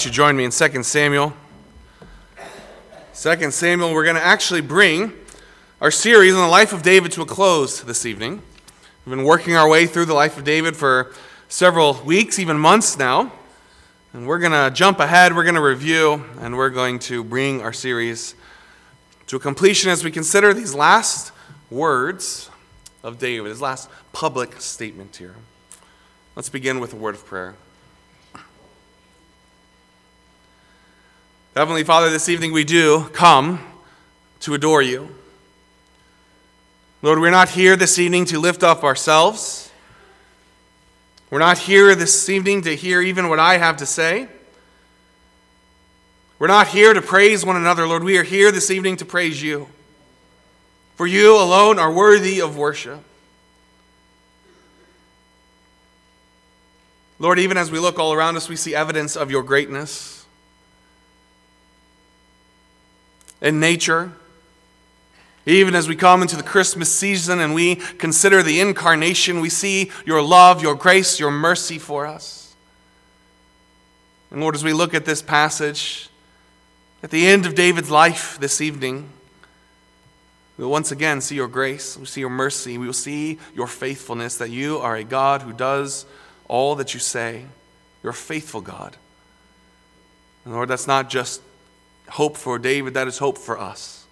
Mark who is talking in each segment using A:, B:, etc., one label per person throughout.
A: you join me in 2 Samuel. 2 Samuel, we're going to actually bring our series on the life of David to a close this evening. We've been working our way through the life of David for several weeks, even months now. And we're going to jump ahead, we're going to review, and we're going to bring our series to a completion as we consider these last words of David, his last public statement here. Let's begin with a word of prayer. Heavenly Father, this evening we do come to adore you. Lord, we're not here this evening to lift up ourselves. We're not here this evening to hear even what I have to say. We're not here to praise one another, Lord. We are here this evening to praise you. For you alone are worthy of worship. Lord, even as we look all around us, we see evidence of your greatness. In nature. Even as we come into the Christmas season and we consider the incarnation, we see your love, your grace, your mercy for us. And Lord, as we look at this passage, at the end of David's life this evening, we will once again see your grace, we see your mercy, we will see your faithfulness, that you are a God who does all that you say. You're a faithful God. And Lord, that's not just hope for David, that is hope for us.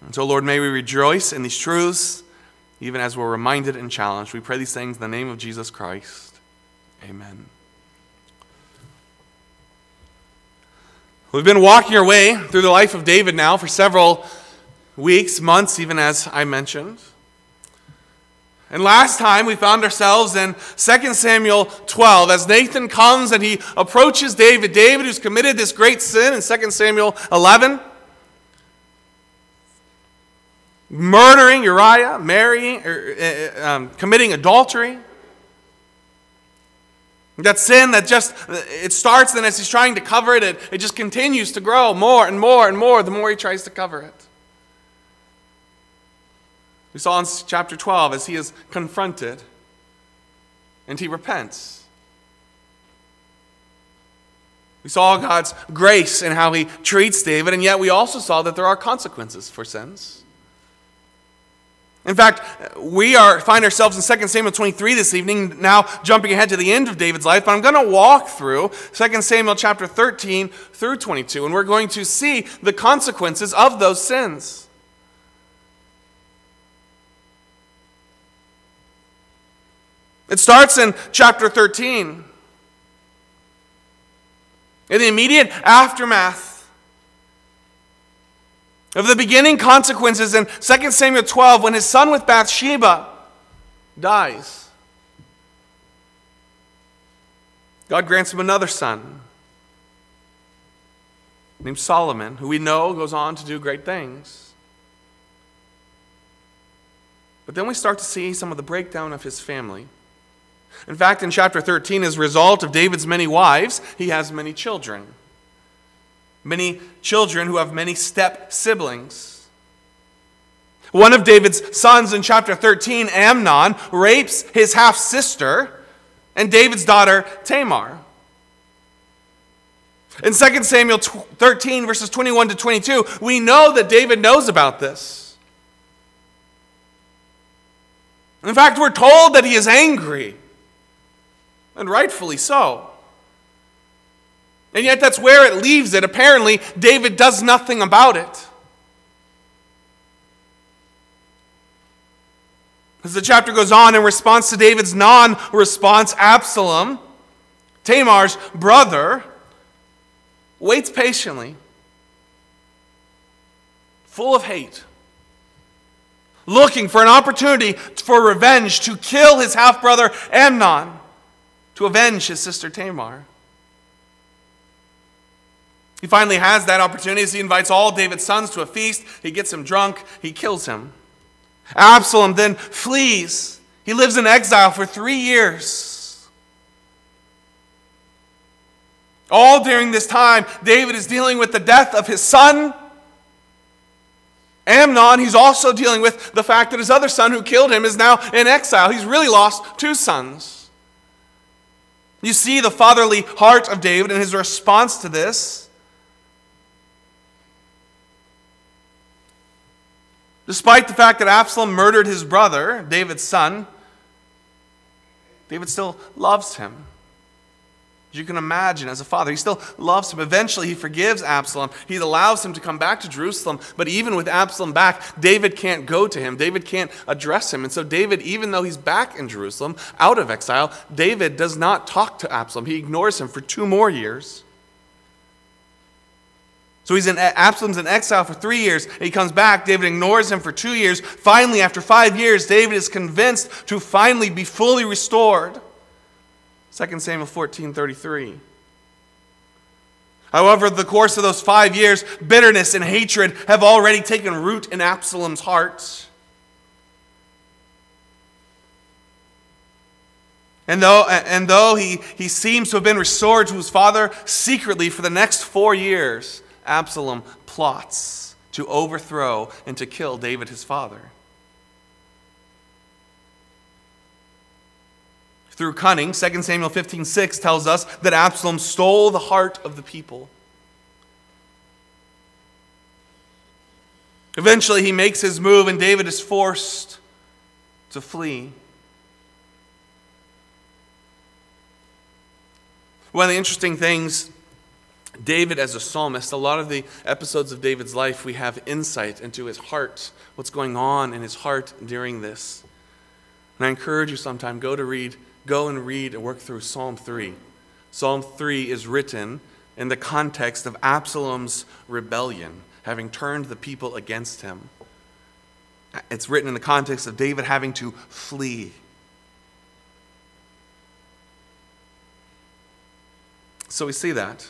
A: And so, Lord, may we rejoice in these truths, even as we're reminded and challenged. We pray these things in the name of Jesus Christ. Amen. We've been walking our way through the life of David now for several weeks, months, even as I mentioned. And last time we found ourselves in 2 Samuel 12 as Nathan comes and he approaches David. David, who's committed this great sin in 2 Samuel 11, murdering Uriah, marrying, er, uh, um, committing adultery. That sin that just, it starts, and as he's trying to cover it, it, it just continues to grow more and more and more the more he tries to cover it. We saw in chapter 12 as he is confronted and he repents. We saw God's grace in how he treats David, and yet we also saw that there are consequences for sins. In fact, we are, find ourselves in 2 Samuel 23 this evening, now jumping ahead to the end of David's life, but I'm going to walk through 2 Samuel chapter 13 through 22, and we're going to see the consequences of those sins. It starts in chapter 13. In the immediate aftermath of the beginning consequences in 2 Samuel 12, when his son with Bathsheba dies, God grants him another son named Solomon, who we know goes on to do great things. But then we start to see some of the breakdown of his family. In fact, in chapter 13, as a result of David's many wives, he has many children. Many children who have many step siblings. One of David's sons in chapter 13, Amnon, rapes his half sister and David's daughter, Tamar. In 2 Samuel 13, verses 21 to 22, we know that David knows about this. In fact, we're told that he is angry and rightfully so. And yet, that's where it leaves it. Apparently, David does nothing about it. As the chapter goes on, in response to David's non response, Absalom, Tamar's brother, waits patiently, full of hate, looking for an opportunity for revenge to kill his half brother Amnon to avenge his sister Tamar. He finally has that opportunity as he invites all David's sons to a feast. He gets him drunk, he kills him. Absalom then flees. He lives in exile for three years. All during this time, David is dealing with the death of his son. Amnon, he's also dealing with the fact that his other son who killed him is now in exile. He's really lost two sons. You see the fatherly heart of David and his response to this. Despite the fact that Absalom murdered his brother, David's son, David still loves him. As you can imagine, as a father, he still loves him. Eventually, he forgives Absalom. He allows him to come back to Jerusalem. But even with Absalom back, David can't go to him. David can't address him. And so, David, even though he's back in Jerusalem, out of exile, David does not talk to Absalom. He ignores him for two more years. So he's in Absalom's in exile for three years. He comes back. David ignores him for two years. Finally, after five years, David is convinced to finally be fully restored. 2 Samuel 14 33. However, the course of those five years, bitterness and hatred have already taken root in Absalom's heart. And though, and though he, he seems to have been restored to his father secretly for the next four years, Absalom plots to overthrow and to kill David, his father. Through cunning, 2 Samuel 15 6 tells us that Absalom stole the heart of the people. Eventually, he makes his move, and David is forced to flee. One of the interesting things David, as a psalmist, a lot of the episodes of David's life, we have insight into his heart, what's going on in his heart during this. And I encourage you sometime, go to read, go and read and work through Psalm 3. Psalm 3 is written in the context of Absalom's rebellion, having turned the people against him. It's written in the context of David having to flee. So we see that.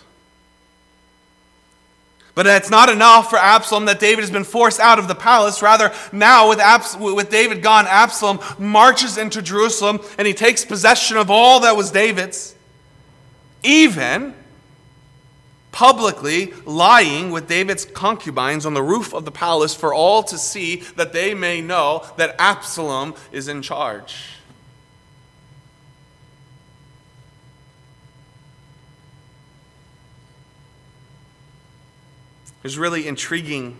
A: But it's not enough for Absalom that David has been forced out of the palace. Rather, now with, Abs- with David gone, Absalom marches into Jerusalem and he takes possession of all that was David's, even publicly lying with David's concubines on the roof of the palace for all to see that they may know that Absalom is in charge. There's really intriguing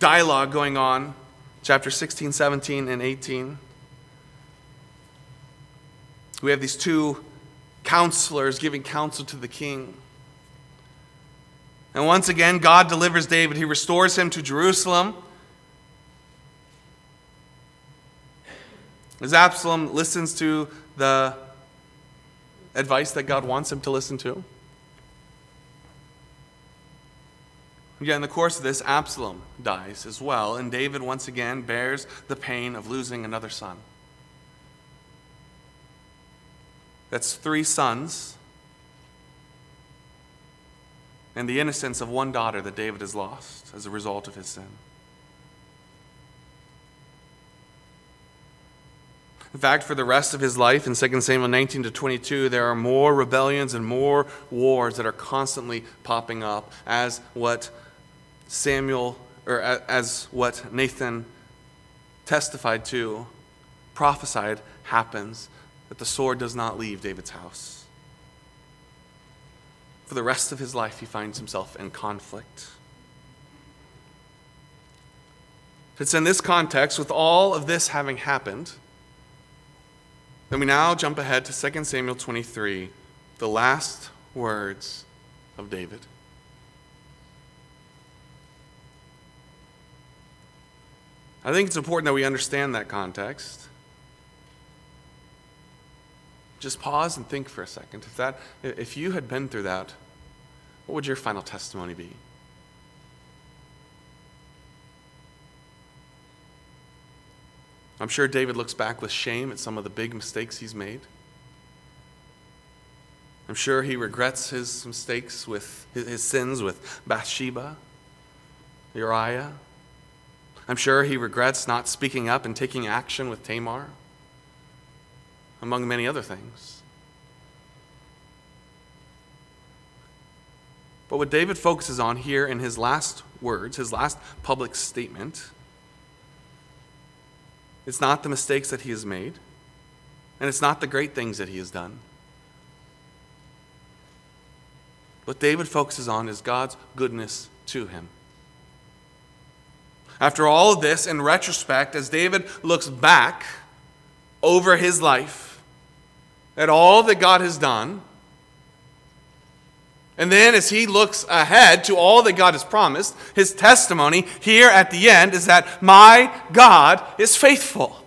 A: dialogue going on, chapter 16, 17, and 18. We have these two counselors giving counsel to the king. And once again, God delivers David. He restores him to Jerusalem. As Absalom listens to the advice that God wants him to listen to? Yet, in the course of this, Absalom dies as well, and David once again bears the pain of losing another son. That's three sons and the innocence of one daughter that David has lost as a result of his sin. In fact, for the rest of his life in 2 Samuel 19 to 22, there are more rebellions and more wars that are constantly popping up as what Samuel, or as what Nathan testified to, prophesied happens, that the sword does not leave David's house. For the rest of his life, he finds himself in conflict. It's in this context, with all of this having happened, then we now jump ahead to 2 Samuel 23, the last words of David. I think it's important that we understand that context. Just pause and think for a second. If, that, if you had been through that, what would your final testimony be? I'm sure David looks back with shame at some of the big mistakes he's made. I'm sure he regrets his mistakes with his sins with Bathsheba, Uriah. I'm sure he regrets not speaking up and taking action with Tamar, among many other things. But what David focuses on here in his last words, his last public statement, It's not the mistakes that he has made, and it's not the great things that he has done. What David focuses on is God's goodness to him. After all of this, in retrospect, as David looks back over his life at all that God has done, and then as he looks ahead to all that God has promised, his testimony here at the end is that my God is faithful.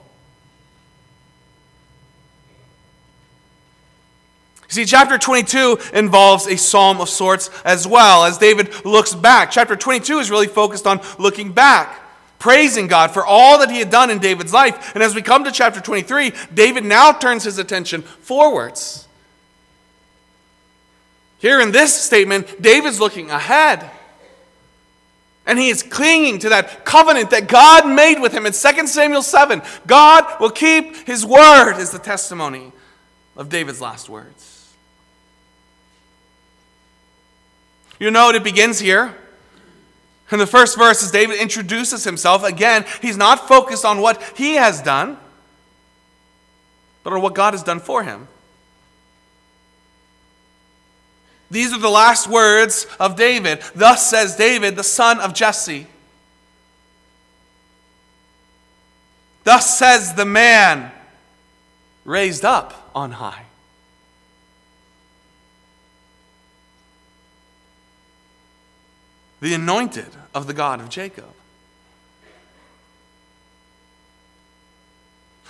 A: See, chapter 22 involves a psalm of sorts as well. As David looks back, chapter 22 is really focused on looking back, praising God for all that he had done in David's life. And as we come to chapter 23, David now turns his attention forwards. Here in this statement, David's looking ahead. And he is clinging to that covenant that God made with him in 2 Samuel 7. God will keep his word, is the testimony of David's last words. You note it begins here. In the first verse, as David introduces himself, again, he's not focused on what he has done, but on what God has done for him. These are the last words of David. Thus says David, the son of Jesse. Thus says the man raised up on high. the anointed of the God of Jacob.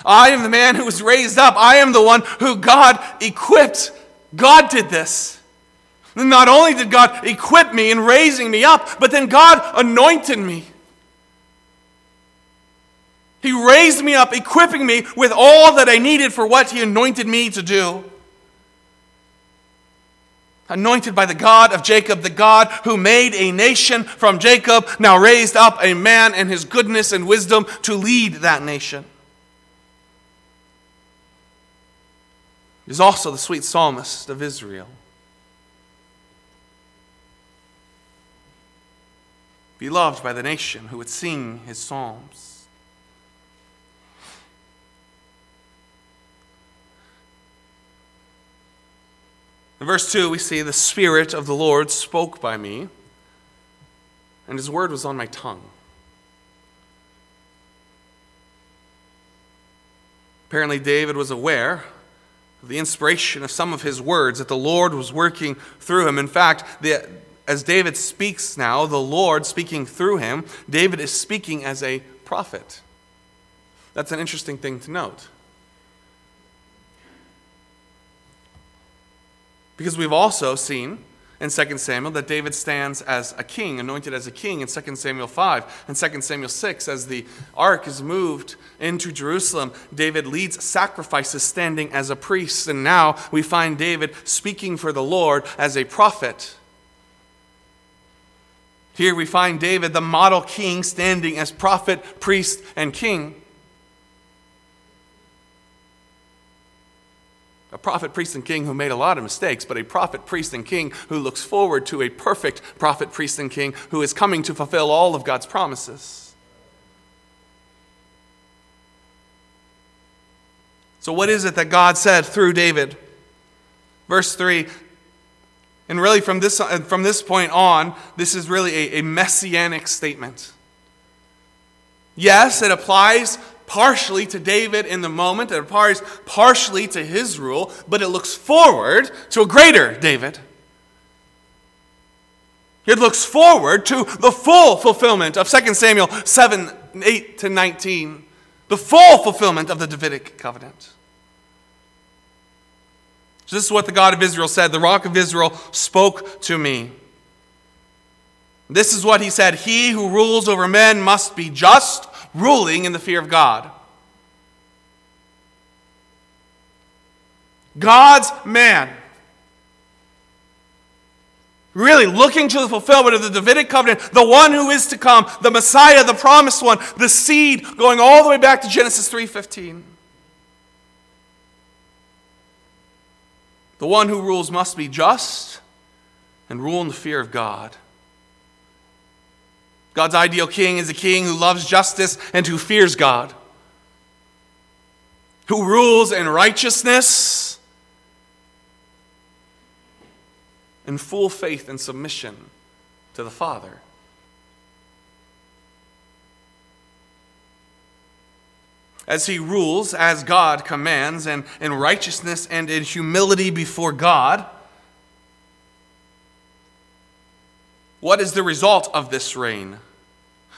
A: I am the man who was raised up. I am the one who God equipped. God did this. Not only did God equip me in raising me up, but then God anointed me. He raised me up, equipping me with all that I needed for what He anointed me to do anointed by the God of Jacob, the God who made a nation from Jacob, now raised up a man in his goodness and wisdom to lead that nation. He is also the sweet psalmist of Israel. Beloved by the nation who would sing his psalms. In verse 2, we see, The Spirit of the Lord spoke by me, and his word was on my tongue. Apparently, David was aware of the inspiration of some of his words that the Lord was working through him. In fact, the, as David speaks now, the Lord speaking through him, David is speaking as a prophet. That's an interesting thing to note. Because we've also seen in 2 Samuel that David stands as a king, anointed as a king in 2 Samuel 5. And 2 Samuel 6, as the ark is moved into Jerusalem, David leads sacrifices standing as a priest. And now we find David speaking for the Lord as a prophet. Here we find David, the model king, standing as prophet, priest, and king. a prophet, priest, and king who made a lot of mistakes, but a prophet, priest, and king who looks forward to a perfect prophet, priest, and king who is coming to fulfill all of God's promises. So, what is it that God said through David? Verse 3 and really, from this, uh, from this point on, this is really a, a messianic statement. Yes, it applies partially to David in the moment, it applies partially to his rule, but it looks forward to a greater David. It looks forward to the full fulfillment of 2 Samuel 7 8 to 19, the full fulfillment of the Davidic covenant. So this is what the God of Israel said The rock of Israel spoke to me. This is what he said He who rules over men must be just ruling in the fear of God. God's man. Really looking to the fulfillment of the Davidic covenant, the one who is to come, the Messiah, the promised one, the seed going all the way back to Genesis 3:15. The one who rules must be just and rule in the fear of God. God's ideal king is a king who loves justice and who fears God. who rules in righteousness in full faith and submission to the Father. As he rules as God commands, and in righteousness and in humility before God, what is the result of this reign?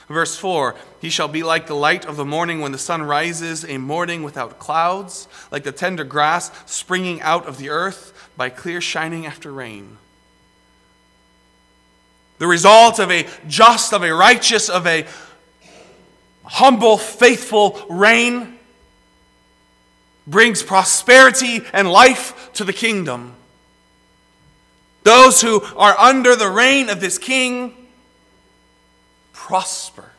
A: Verse 4 He shall be like the light of the morning when the sun rises, a morning without clouds, like the tender grass springing out of the earth by clear shining after rain. The result of a just, of a righteous, of a humble, faithful reign brings prosperity and life to the kingdom. Those who are under the reign of this king prosper.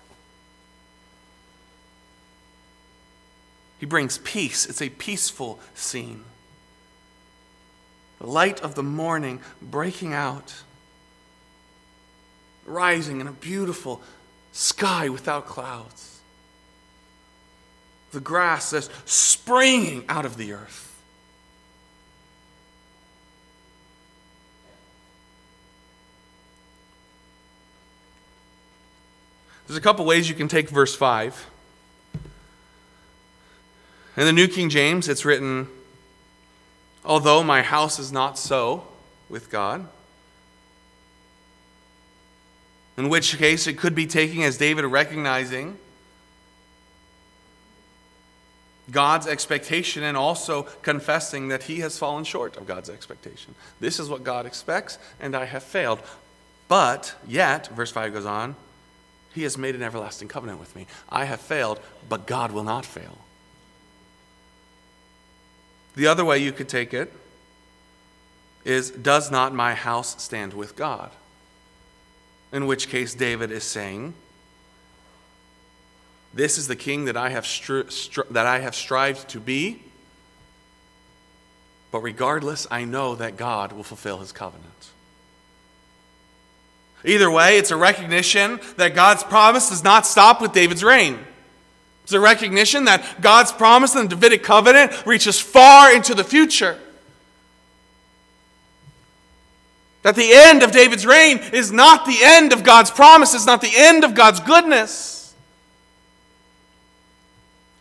A: He brings peace. It's a peaceful scene. The light of the morning breaking out, rising in a beautiful sky without clouds. The grass that's springing out of the earth. There's a couple ways you can take verse 5. In the New King James, it's written, Although my house is not so with God. In which case, it could be taken as David recognizing God's expectation and also confessing that he has fallen short of God's expectation. This is what God expects, and I have failed. But yet, verse 5 goes on, he has made an everlasting covenant with me. I have failed, but God will not fail. The other way you could take it is Does not my house stand with God? In which case, David is saying, This is the king that I have, stri- stri- that I have strived to be. But regardless, I know that God will fulfill his covenant. Either way, it's a recognition that God's promise does not stop with David's reign. It's a recognition that God's promise in the Davidic covenant reaches far into the future. That the end of David's reign is not the end of God's promise, it's not the end of God's goodness.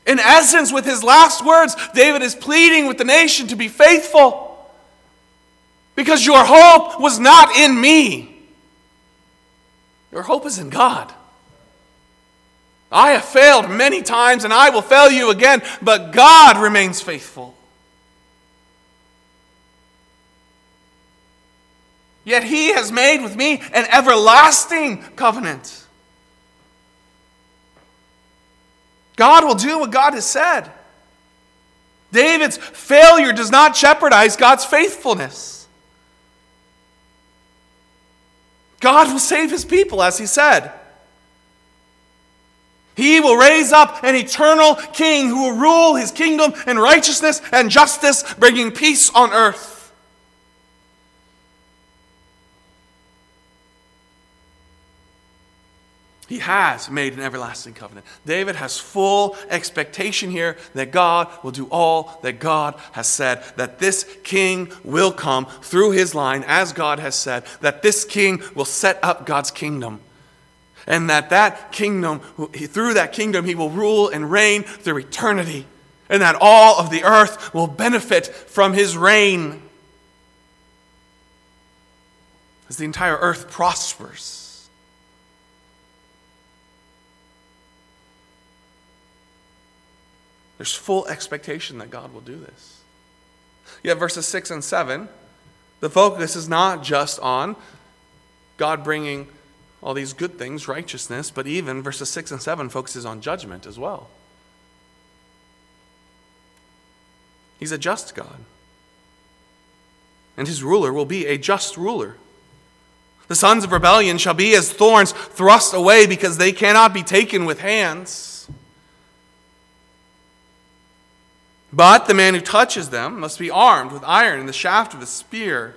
A: In essence, with his last words, David is pleading with the nation to be faithful. Because your hope was not in me. Your hope is in God. I have failed many times and I will fail you again, but God remains faithful. Yet He has made with me an everlasting covenant. God will do what God has said. David's failure does not jeopardize God's faithfulness. God will save his people, as he said. He will raise up an eternal king who will rule his kingdom in righteousness and justice, bringing peace on earth. He has made an everlasting covenant. David has full expectation here that God will do all that God has said, that this king will come through his line, as God has said, that this king will set up God's kingdom. And that that kingdom, through that kingdom, he will rule and reign through eternity. And that all of the earth will benefit from his reign. As the entire earth prospers. There's full expectation that God will do this. Yet, verses 6 and 7, the focus is not just on God bringing all these good things, righteousness, but even verses 6 and 7 focuses on judgment as well. He's a just God. And his ruler will be a just ruler. The sons of rebellion shall be as thorns thrust away because they cannot be taken with hands. But the man who touches them must be armed with iron and the shaft of a spear.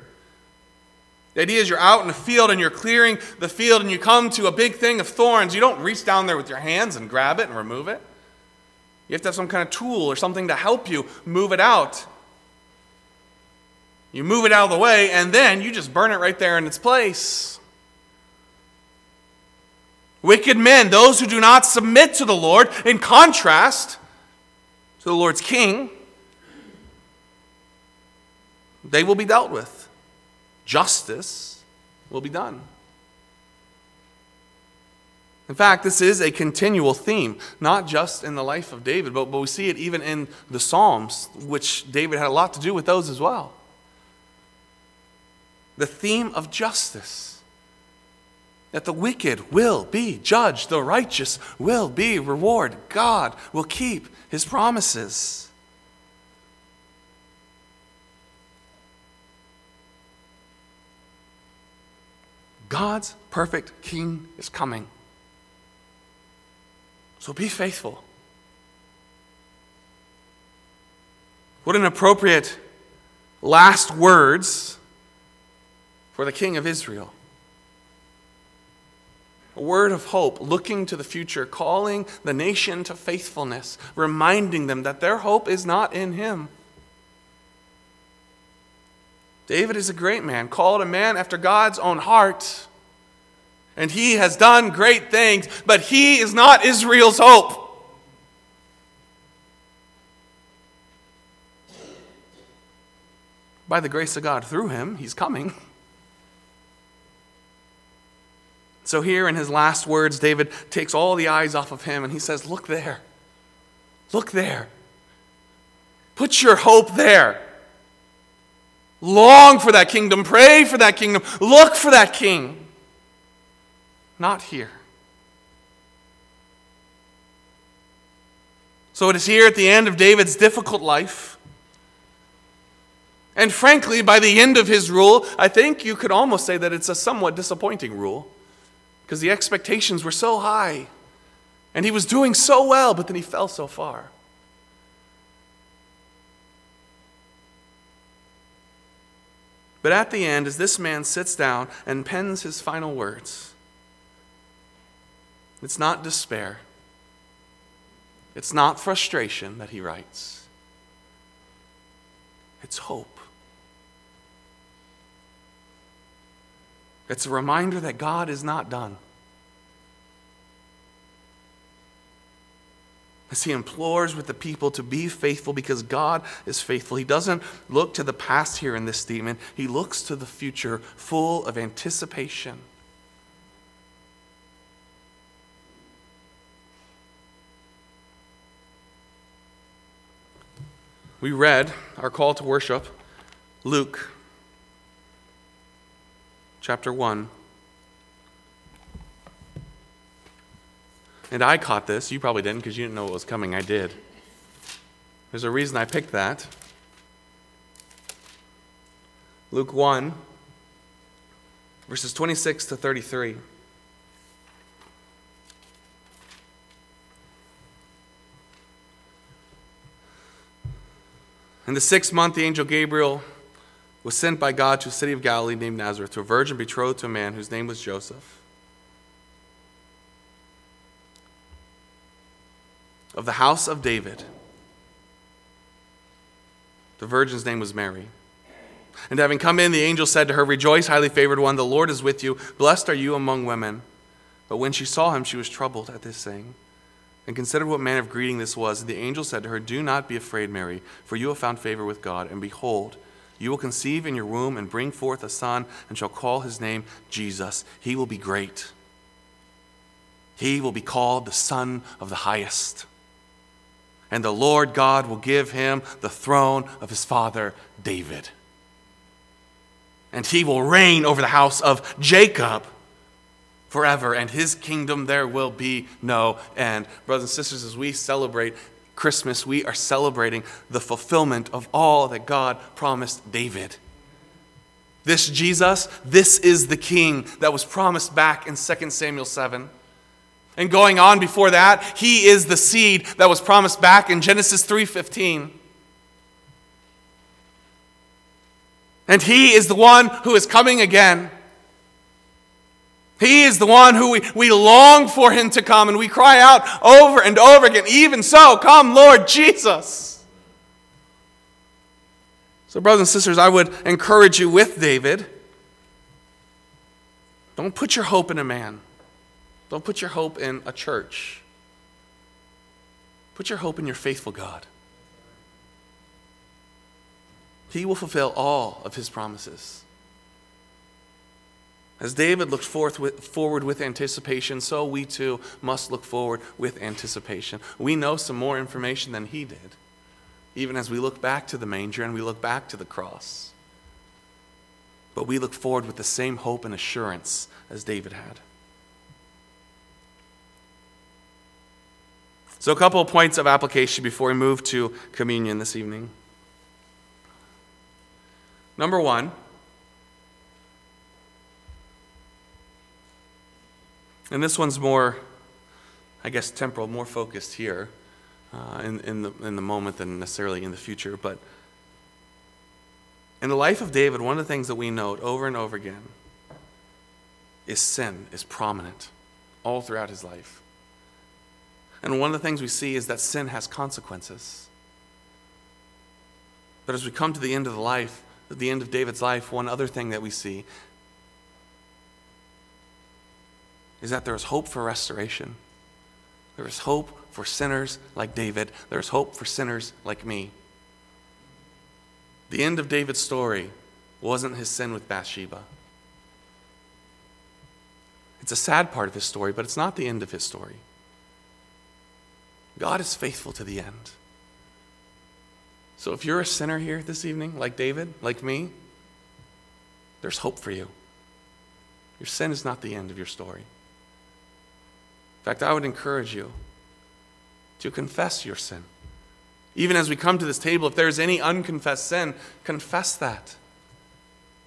A: The idea is you're out in the field and you're clearing the field and you come to a big thing of thorns. You don't reach down there with your hands and grab it and remove it. You have to have some kind of tool or something to help you move it out. You move it out of the way, and then you just burn it right there in its place. Wicked men, those who do not submit to the Lord, in contrast to the Lord's king, they will be dealt with. Justice will be done. In fact, this is a continual theme, not just in the life of David, but, but we see it even in the Psalms, which David had a lot to do with those as well. The theme of justice. That the wicked will be judged, the righteous will be rewarded. God will keep his promises. God's perfect king is coming. So be faithful. What an appropriate last words for the king of Israel. A word of hope, looking to the future, calling the nation to faithfulness, reminding them that their hope is not in him. David is a great man, called a man after God's own heart and he has done great things, but he is not Israel's hope. By the grace of God, through him, he's coming. So, here in his last words, David takes all the eyes off of him and he says, Look there. Look there. Put your hope there. Long for that kingdom. Pray for that kingdom. Look for that king not here. So it is here at the end of David's difficult life. And frankly, by the end of his rule, I think you could almost say that it's a somewhat disappointing rule because the expectations were so high and he was doing so well, but then he fell so far. But at the end, as this man sits down and pens his final words, it's not despair. It's not frustration that he writes. It's hope. It's a reminder that God is not done. As he implores with the people to be faithful because God is faithful, he doesn't look to the past here in this statement, he looks to the future full of anticipation. we read our call to worship, Luke chapter 1. And I caught this. You probably didn't because you didn't know what was coming. I did. There's a reason I picked that. Luke 1, verses 26 to 33. In the sixth month, the angel Gabriel was sent by God to a city of Galilee named Nazareth to a virgin betrothed to a man whose name was Joseph. Of the house of David. The virgin's name was Mary. And having come in, the angel said to her, Rejoice, highly favored one, the Lord is with you. Blessed are you among women. But when she saw him, she was troubled at this saying and considered what manner of greeting this was. And the angel said to her, Do not be afraid, Mary, for you have found favor with God. And behold, you will conceive in your womb and bring forth a son, and shall call his name Jesus. He will be great. He will be called the Son of the Highest. And the Lord God will give him the throne of his father David. And he will reign over the house of Jacob forever, and his kingdom there will be no end. Brothers and sisters, as we celebrate Christmas, we are celebrating the fulfillment of all that God promised David. This Jesus, this is the king that was promised back in 2 Samuel 7. And going on before that, he is the seed that was promised back in Genesis 3:15. And he is the one who is coming again. He is the one who we, we long for him to come, and we cry out over and over again, even so, come, Lord Jesus. So, brothers and sisters, I would encourage you with David don't put your hope in a man, don't put your hope in a church. Put your hope in your faithful God. He will fulfill all of his promises. As David looked forth with, forward with anticipation, so we too must look forward with anticipation. We know some more information than he did, even as we look back to the manger and we look back to the cross. But we look forward with the same hope and assurance as David had. So, a couple of points of application before we move to communion this evening. Number one, And this one's more, I guess, temporal, more focused here uh, in, in, the, in the moment than necessarily in the future. But in the life of David, one of the things that we note over and over again is sin is prominent all throughout his life. And one of the things we see is that sin has consequences. But as we come to the end of the life, the end of David's life, one other thing that we see is that there is hope for restoration. There is hope for sinners like David. There is hope for sinners like me. The end of David's story wasn't his sin with Bathsheba. It's a sad part of his story, but it's not the end of his story. God is faithful to the end. So if you're a sinner here this evening, like David, like me, there's hope for you. Your sin is not the end of your story fact, I would encourage you to confess your sin. Even as we come to this table, if there's any unconfessed sin, confess that.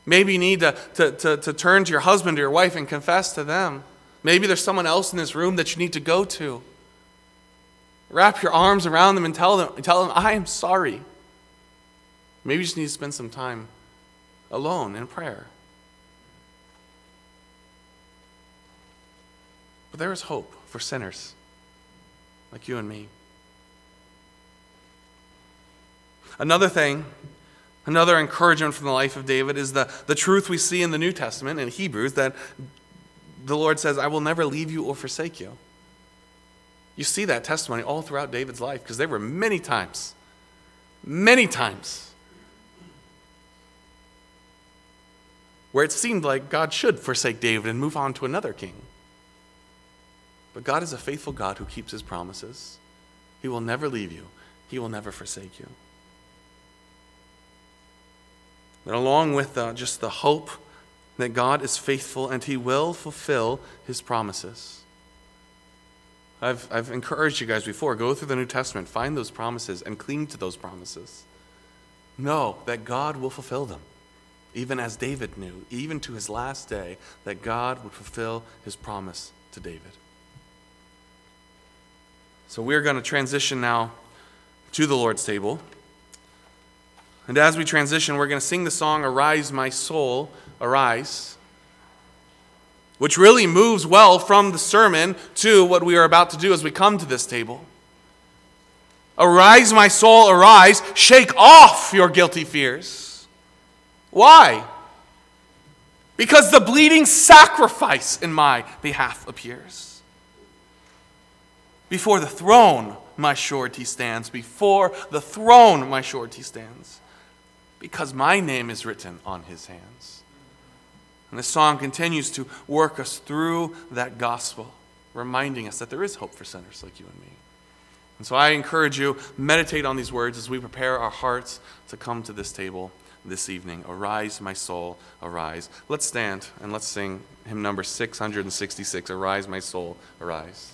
A: Maybe you need to, to, to, to, turn to your husband or your wife and confess to them. Maybe there's someone else in this room that you need to go to. Wrap your arms around them and tell them, tell them I am sorry. Maybe you just need to spend some time alone in prayer. But there is hope for sinners like you and me. Another thing, another encouragement from the life of David is the, the truth we see in the New Testament in Hebrews that the Lord says, I will never leave you or forsake you. You see that testimony all throughout David's life because there were many times, many times, where it seemed like God should forsake David and move on to another king. But God is a faithful God who keeps his promises. He will never leave you, he will never forsake you. And along with uh, just the hope that God is faithful and he will fulfill his promises. I've, I've encouraged you guys before go through the New Testament, find those promises, and cling to those promises. Know that God will fulfill them, even as David knew, even to his last day, that God would fulfill his promise to David. So we're going to transition now to the Lord's table. And as we transition, we're going to sing the song, Arise, My Soul, Arise, which really moves well from the sermon to what we are about to do as we come to this table. Arise, my soul, arise. Shake off your guilty fears. Why? Because the bleeding sacrifice in my behalf appears. Before the throne, my surety stands. Before the throne, my surety stands. Because my name is written on his hands. And this song continues to work us through that gospel, reminding us that there is hope for sinners like you and me. And so I encourage you, meditate on these words as we prepare our hearts to come to this table this evening. Arise, my soul, arise. Let's stand and let's sing hymn number 666 Arise, my soul, arise.